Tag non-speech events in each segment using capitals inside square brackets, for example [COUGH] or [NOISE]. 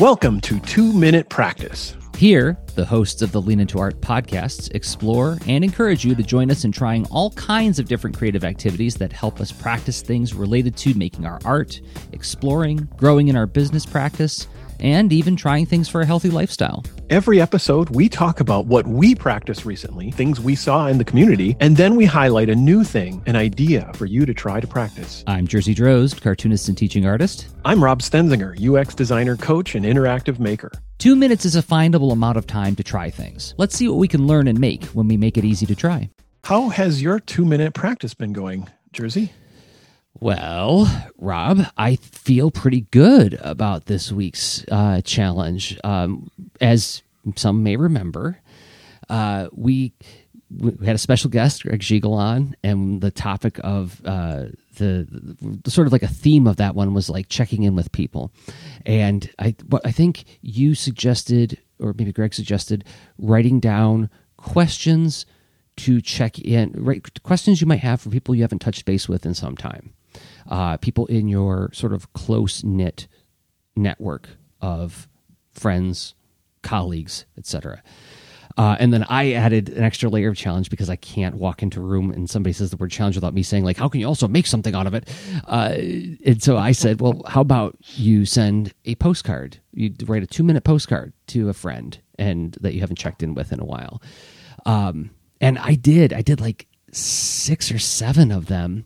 Welcome to Two Minute Practice. Here, the hosts of the Lean Into Art podcasts explore and encourage you to join us in trying all kinds of different creative activities that help us practice things related to making our art, exploring, growing in our business practice, and even trying things for a healthy lifestyle. Every episode, we talk about what we practiced recently, things we saw in the community, and then we highlight a new thing, an idea for you to try to practice. I'm Jersey Drozd, cartoonist and teaching artist. I'm Rob Stenzinger, UX designer, coach, and interactive maker. Two minutes is a findable amount of time to try things. Let's see what we can learn and make when we make it easy to try. How has your two minute practice been going, Jersey? Well, Rob, I feel pretty good about this week's uh, challenge. Um, as some may remember, uh, we, we had a special guest, Greg Schiegel, on, and the topic of uh, the, the, sort of like a theme of that one was like checking in with people. And I, I think you suggested, or maybe Greg suggested, writing down questions to check in, right? Questions you might have for people you haven't touched base with in some time uh, people in your sort of close knit network of friends, colleagues, etc. Uh, and then I added an extra layer of challenge because I can't walk into a room and somebody says the word challenge without me saying like, "How can you also make something out of it?" Uh, and so I said, "Well, how about you send a postcard? You write a two minute postcard to a friend and that you haven't checked in with in a while." Um, and I did. I did like six or seven of them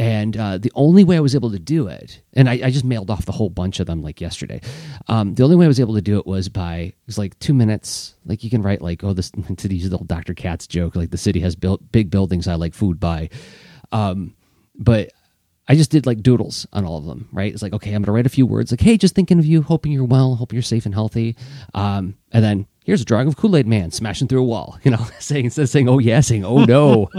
and uh, the only way I was able to do it, and I, I, just mailed off the whole bunch of them like yesterday. Um, the only way I was able to do it was by it was like two minutes. Like you can write like, oh, this [LAUGHS] to these little Dr. Katz joke, like the city has built big buildings I like food by. Um, but I just did like doodles on all of them, right? It's like, okay, I'm gonna write a few words, like, hey, just thinking of you, hoping you're well, hoping you're safe and healthy. Um, and then here's a drawing of Kool Aid Man smashing through a wall, [LAUGHS] you know, [LAUGHS] saying saying, oh yeah, saying, oh no.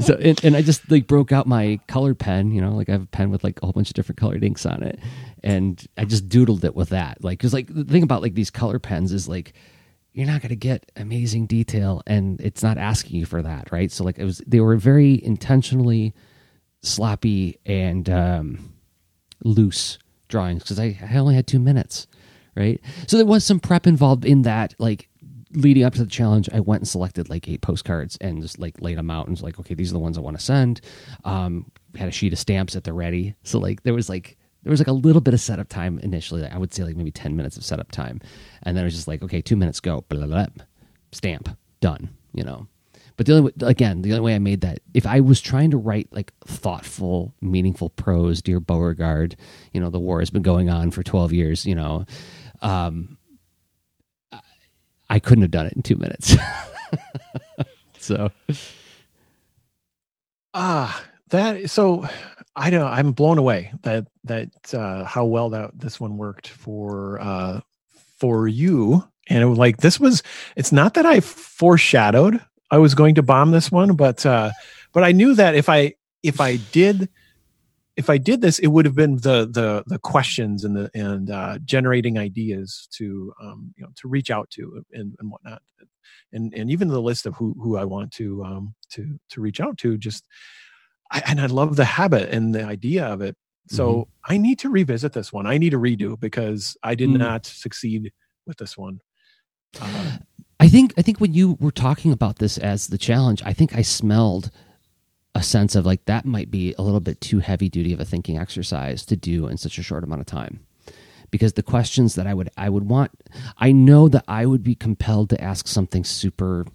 So and, and, I just like broke out my colored pen, you know, like I have a pen with like a whole bunch of different colored inks on it, and I just doodled it with that. Like, because like the thing about like these color pens is like you're not to get amazing detail, and it's not asking you for that, right? So like it was, they were very intentionally sloppy and um, loose drawings because I, I only had two minutes right? So there was some prep involved in that, like leading up to the challenge, I went and selected like eight postcards and just like laid them out and was like, okay, these are the ones I want to send. Um, had a sheet of stamps at the ready. So like there was like there was like a little bit of setup time initially. I would say like maybe ten minutes of setup time, and then it was just like, okay, two minutes go, blah, blah, blah, stamp done. You know. But the only again, the only way I made that, if I was trying to write like thoughtful, meaningful prose, dear Beauregard, you know, the war has been going on for twelve years, you know, um, I couldn't have done it in two minutes. [LAUGHS] so, ah, that so I don't. I'm blown away that that uh, how well that this one worked for uh, for you. And it was like this was. It's not that I foreshadowed I was going to bomb this one, but uh, but I knew that if I if I did if I did this, it would have been the the the questions and the and uh, generating ideas to um, you know to reach out to and, and whatnot, and and even the list of who who I want to um, to to reach out to. Just I, and I love the habit and the idea of it. So mm-hmm. I need to revisit this one. I need to redo because I did mm. not succeed with this one. Uh, I think I think when you were talking about this as the challenge, I think I smelled a sense of like that might be a little bit too heavy duty of a thinking exercise to do in such a short amount of time. Because the questions that i would i would want i know that i would be compelled to ask something super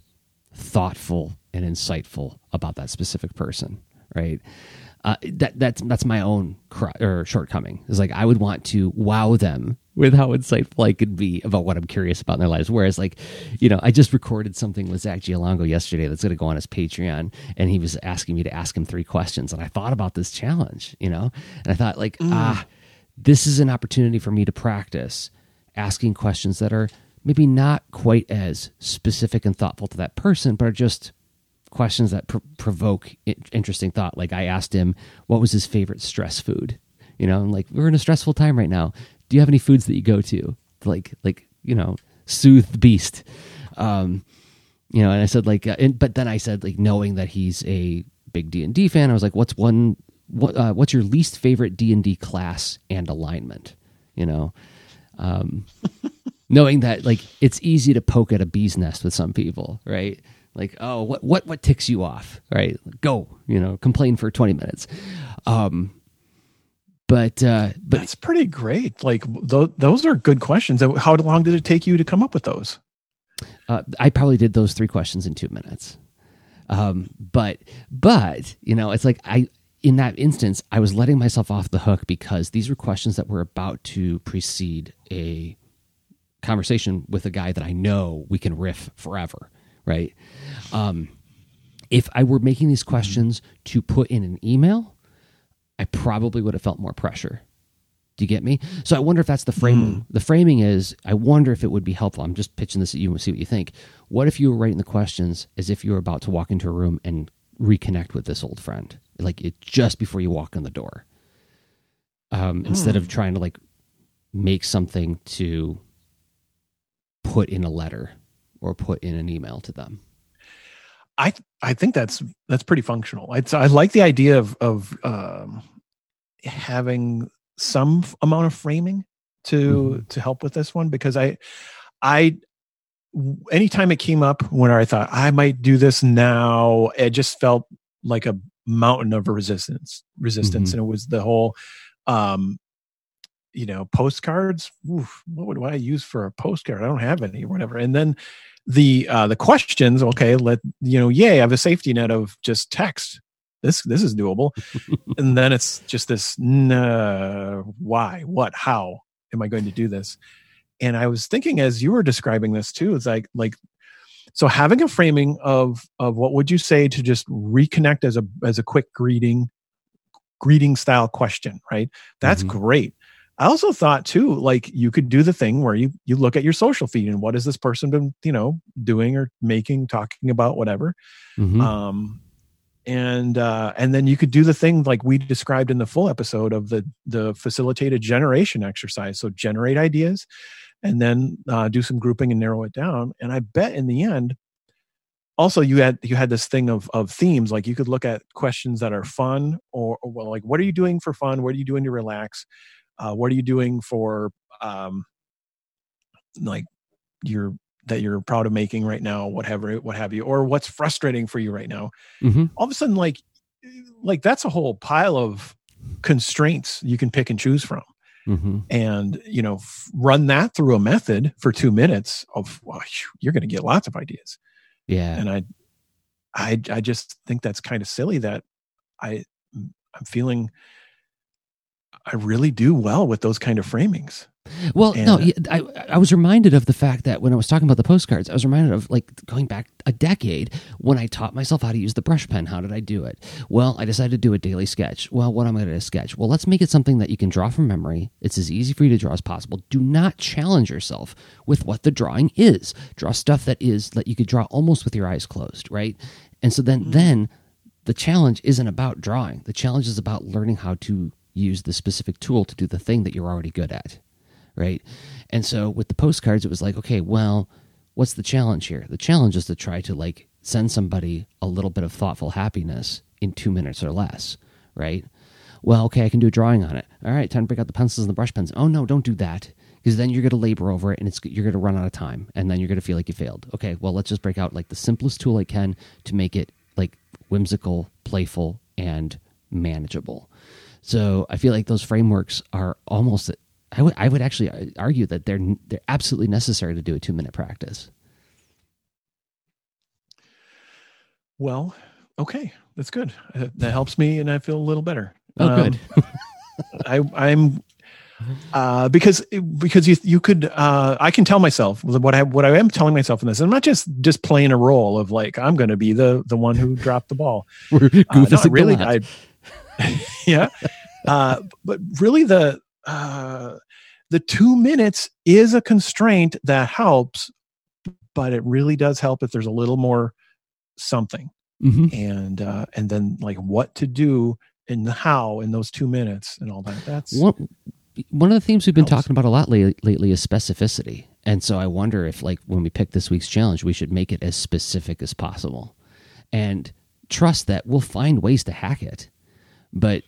thoughtful and insightful about that specific person right? Uh, that that's that's my own cr- or shortcoming. Is like i would want to wow them with how insightful I could be about what I'm curious about in their lives. Whereas, like, you know, I just recorded something with Zack Giallongo yesterday that's going to go on his Patreon, and he was asking me to ask him three questions, and I thought about this challenge, you know, and I thought like, mm. ah, this is an opportunity for me to practice asking questions that are maybe not quite as specific and thoughtful to that person, but are just questions that pr- provoke interesting thought. Like I asked him, what was his favorite stress food? You know, I'm like, we're in a stressful time right now do you have any foods that you go to like like you know soothe the beast um you know and i said like uh, and, but then i said like knowing that he's a big d&d fan i was like what's one what uh, what's your least favorite d&d class and alignment you know. Um, [LAUGHS] knowing that like it's easy to poke at a bee's nest with some people, right? Like, oh, what what what ticks you off, right? Go, you know, complain for twenty minutes. Um, but uh, but that's pretty great. Like th- those are good questions. How long did it take you to come up with those? Uh, I probably did those three questions in two minutes. Um, but but you know, it's like I in that instance I was letting myself off the hook because these were questions that were about to precede a conversation with a guy that I know we can riff forever, right? Um, if I were making these questions to put in an email, I probably would have felt more pressure. Do you get me? So I wonder if that's the framing. Mm. The framing is I wonder if it would be helpful. I'm just pitching this at you and see what you think. What if you were writing the questions as if you were about to walk into a room and reconnect with this old friend, like it just before you walk in the door, um, mm. instead of trying to like make something to put in a letter or put in an email to them. I I think that's that's pretty functional. I I like the idea of of um, having some amount of framing to mm-hmm. to help with this one because I I anytime it came up when I thought I might do this now, it just felt like a mountain of resistance resistance mm-hmm. and it was the whole um you know postcards Oof, what would I use for a postcard I don't have any or whatever and then the uh, the questions okay let you know yay i have a safety net of just text. This this is doable. [LAUGHS] And then it's just this nah, why what how am i going to do this? And i was thinking as you were describing this too it's like like so having a framing of of what would you say to just reconnect as a as a quick greeting greeting style question right? That's mm-hmm. great I also thought too, like you could do the thing where you you look at your social feed and what has this person been, you know, doing or making, talking about, whatever. Mm-hmm. Um, and uh, and then you could do the thing like we described in the full episode of the the facilitated generation exercise. So generate ideas, and then uh, do some grouping and narrow it down. And I bet in the end, also you had you had this thing of of themes. Like you could look at questions that are fun, or, or well, like what are you doing for fun? What are you doing to relax? Uh, what are you doing for um, like you're that you're proud of making right now whatever what have you or what's frustrating for you right now mm-hmm. all of a sudden like like that's a whole pile of constraints you can pick and choose from mm-hmm. and you know f- run that through a method for two minutes of well, you're going to get lots of ideas yeah and i i i just think that's kind of silly that i i'm feeling I really do well with those kind of framings. Well, and, no, I, I was reminded of the fact that when I was talking about the postcards, I was reminded of like going back a decade when I taught myself how to use the brush pen. How did I do it? Well, I decided to do a daily sketch. Well, what am I going to sketch? Well, let's make it something that you can draw from memory. It's as easy for you to draw as possible. Do not challenge yourself with what the drawing is. Draw stuff that is that you could draw almost with your eyes closed, right? And so then, mm-hmm. then the challenge isn't about drawing. The challenge is about learning how to use the specific tool to do the thing that you're already good at. Right. And so with the postcards, it was like, okay, well, what's the challenge here? The challenge is to try to like send somebody a little bit of thoughtful happiness in two minutes or less. Right. Well, okay, I can do a drawing on it. All right, time to break out the pencils and the brush pens. Oh no, don't do that because then you're going to labor over it and it's you're going to run out of time and then you're going to feel like you failed. Okay, well, let's just break out like the simplest tool I can to make it like whimsical, playful, and manageable. So I feel like those frameworks are almost. I would I would actually argue that they're they're absolutely necessary to do a two minute practice. Well, okay, that's good. Uh, that helps me, and I feel a little better. Oh, um, good. [LAUGHS] I I'm uh, because because you you could uh, I can tell myself what I what I am telling myself in this. I'm not just just playing a role of like I'm going to be the the one who dropped the ball. [LAUGHS] uh, no, really, I [LAUGHS] yeah. Uh, but really, the uh, the two minutes is a constraint that helps, but it really does help if there's a little more something, mm-hmm. and uh, and then like what to do and how in those two minutes and all that. That's one, one of the themes we've been helps. talking about a lot lately, lately is specificity. And so I wonder if, like, when we pick this week's challenge, we should make it as specific as possible, and trust that we'll find ways to hack it but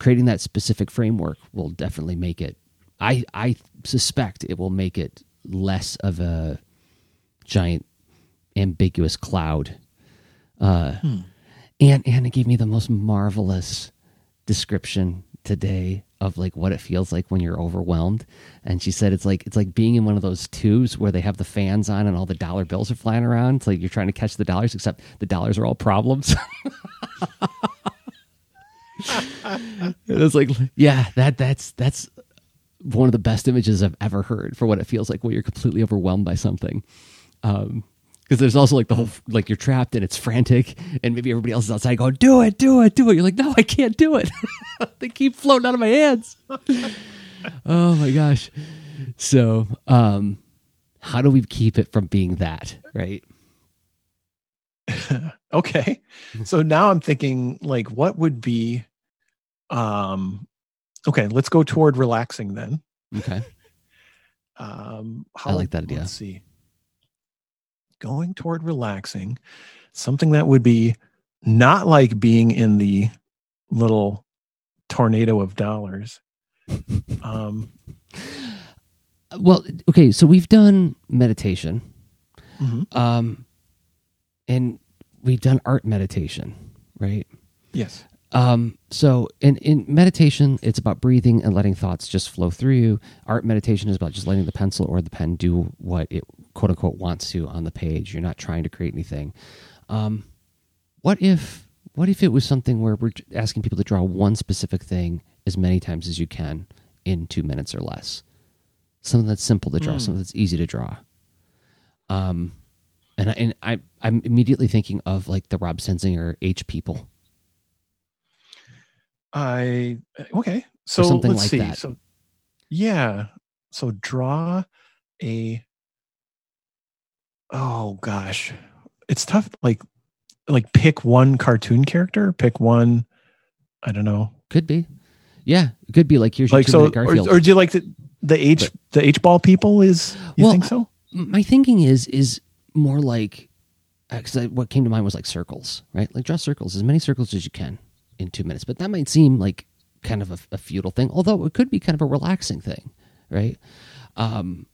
creating that specific framework will definitely make it I I suspect it will make it less of a giant ambiguous cloud. Uh, Hmm. And Anna gave me the most marvelous description today of like what it feels like when you're overwhelmed. And she said it's like it's like being in one of those tubes where they have the fans on and all the dollar bills are flying around. It's like you're trying to catch the dollars, except the dollars are all problems. [LAUGHS] [LAUGHS] it was like, yeah, that that's that's one of the best images I've ever heard for what it feels like when you're completely overwhelmed by something. Um, because there's also like the whole like you're trapped and it's frantic, and maybe everybody else is outside going, "Do it, do it, do it." You're like, "No, I can't do it." [LAUGHS] they keep floating out of my hands. [LAUGHS] oh my gosh! So, um, how do we keep it from being that right? okay so now i'm thinking like what would be um okay let's go toward relaxing then Okay, [LAUGHS] um I like that idea. let's see going toward relaxing something that would be not like being in the little tornado of dollars [LAUGHS] um well, okay. So we've done meditation, mhm, um, and we've done art meditation, right? yes Um, so in, in meditation, it's about breathing and letting thoughts just flow through you. Art meditation is about just letting the pencil or the pen do what it quote unquote wants to on the page. You're not trying to create anything. Um, what if what if it was something where we're asking people to draw one specific thing as many times as you can in two minutes or less? Something that's simple to draw, Hmm. something that's easy to draw. Um, and I, and I I'm immediately thinking of like the Rob Stenzinger H people. I eh, okay so something let's like see that. so yeah so draw a oh gosh it's tough like like pick one cartoon character pick one i don't know Could be. Yeah, it could be like here's your like so or, or do you like the the h the h ball people is you Well, think so My thinking is is more like uh, because what came to mind was like circles, right? Like draw circles, as many circles as you can in two minutes. But that might seem like kind of a, a futile thing, although it could be kind of a relaxing thing, right? Um,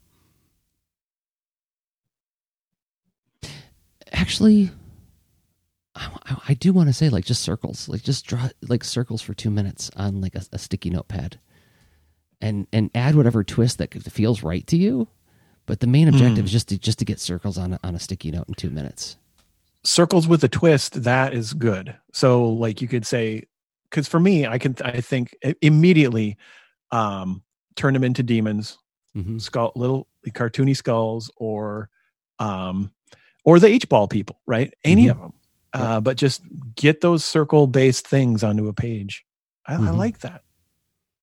actually, I, I- do want to say like just circles, like just draw like circles for two minutes on like a, a sticky notepad, and and add whatever twist that feels right to you. But the main objective Hmm. is just to just to get circles on a, on a sticky note in two minutes. Circles with a twist that is good so like you could say because for me i can i think immediately um turn them into demons Mm-hmm. skull little cartoony skulls or um or the h ball people right any Mhm. of them uh but just get those circle based things onto a page I, I Mhm. like that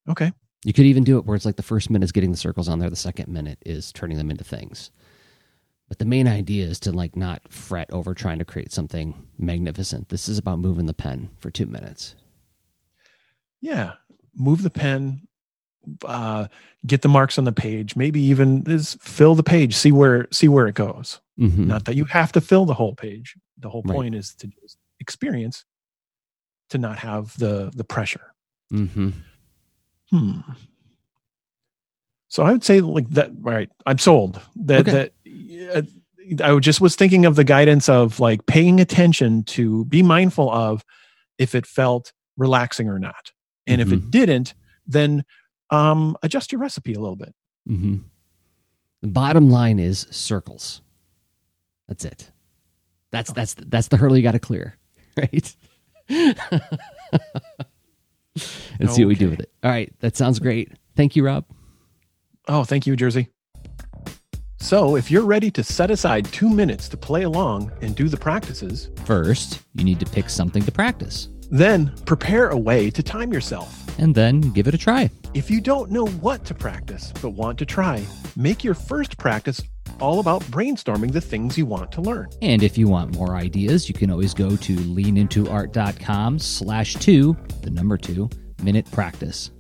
okay You could even do it where it's like the first minute is getting the circles on there, the second minute is turning them into things. But the main idea is to like not fret over trying to create something magnificent. This is about moving the pen for two minutes. yeah move the pen uh get the marks on the page maybe even is fill the page see where see where it goes Mm-hmm. not that you have to fill the whole page the whole Right. point is to just experience to not have the the pressure mm-hmm. hmm so i would say like that all right i'm sold that Okay. that i just was thinking of the guidance of like paying attention to be mindful of if it felt relaxing or not and if Mm-hmm. it didn't then um adjust your recipe a little bit Mm-hmm. The bottom line is circles. That's it. That's that's that's the hurdle you got to clear, [LAUGHS] right? [LAUGHS] and see what we do with it. All right, that sounds great. Thank you, Rob. Oh, thank you, Jersey. So, if you're ready to set aside two minutes to play along and do the practices, First, you need to pick something to practice, then prepare a way to time yourself. and then give it a try. If you don't know what to practice but want to try, make your first practice all about brainstorming the things you want to learn. And if you want more ideas, you can always go to leanintoart.com slash two, the number two, minute practice.